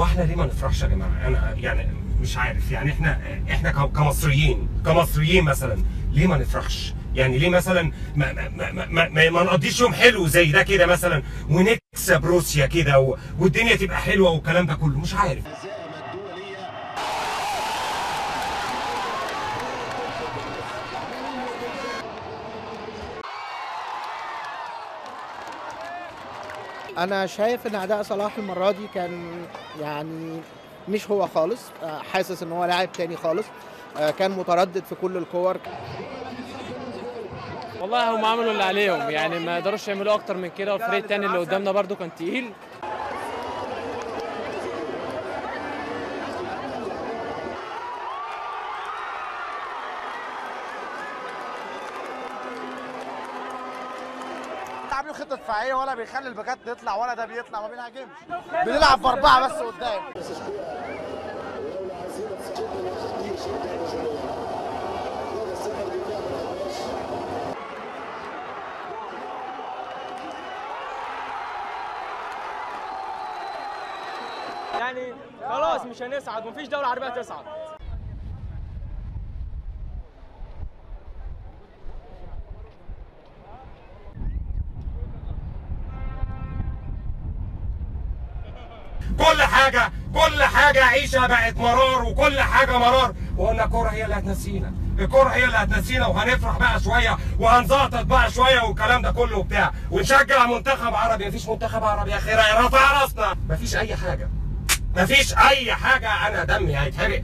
هو إحنا ليه ما نفرحش يا جماعة. أنا يعني مش عارف. يعني إحنا إحنا كمصريين كمصريين مثلا ليه ما نفرحش؟ يعني ليه مثلا ما ما ما, ما, ما, نقضيش يوم حلو زي ده كده مثلا ونكسب روسيا كده والدنيا تبقى حلوة والكلام ده كله؟ مش عارف. أنا شايف إن أداء صلاح المرة دي كان يعني مش هو خالص. آه، حاسس إن هو لاعب تاني خالص. آه، كان متردد في كل الكور. والله هم عملوا اللي عليهم. يعني ما يقدروش يعملوا أكتر من كده. والفريق التاني اللي قدامنا برضو كان تقيل. عاملين خطة دفاعية ولا بيخلي الباكات تطلع ولا ده بيطلع ما بينهاجمش بنلعب بأربعة بس قدام. يعني خلاص مش هنصعد ومفيش دوله عربية تصعد كل حاجة كل حاجة عيشة بقت مرار وكل حاجة مرار. وقلنا الكورة هي اللي هتنسينا. الكورة هي اللي هتنسينا وهنفرح بقى شوية وهنزقطط بقى شوية والكلام ده كله وبتاع. ونشجع منتخب عربي. مفيش منتخب عربي يا أخي رفع راسنا. مفيش أي حاجة. مفيش أي حاجة. أنا دمي هيتحرق.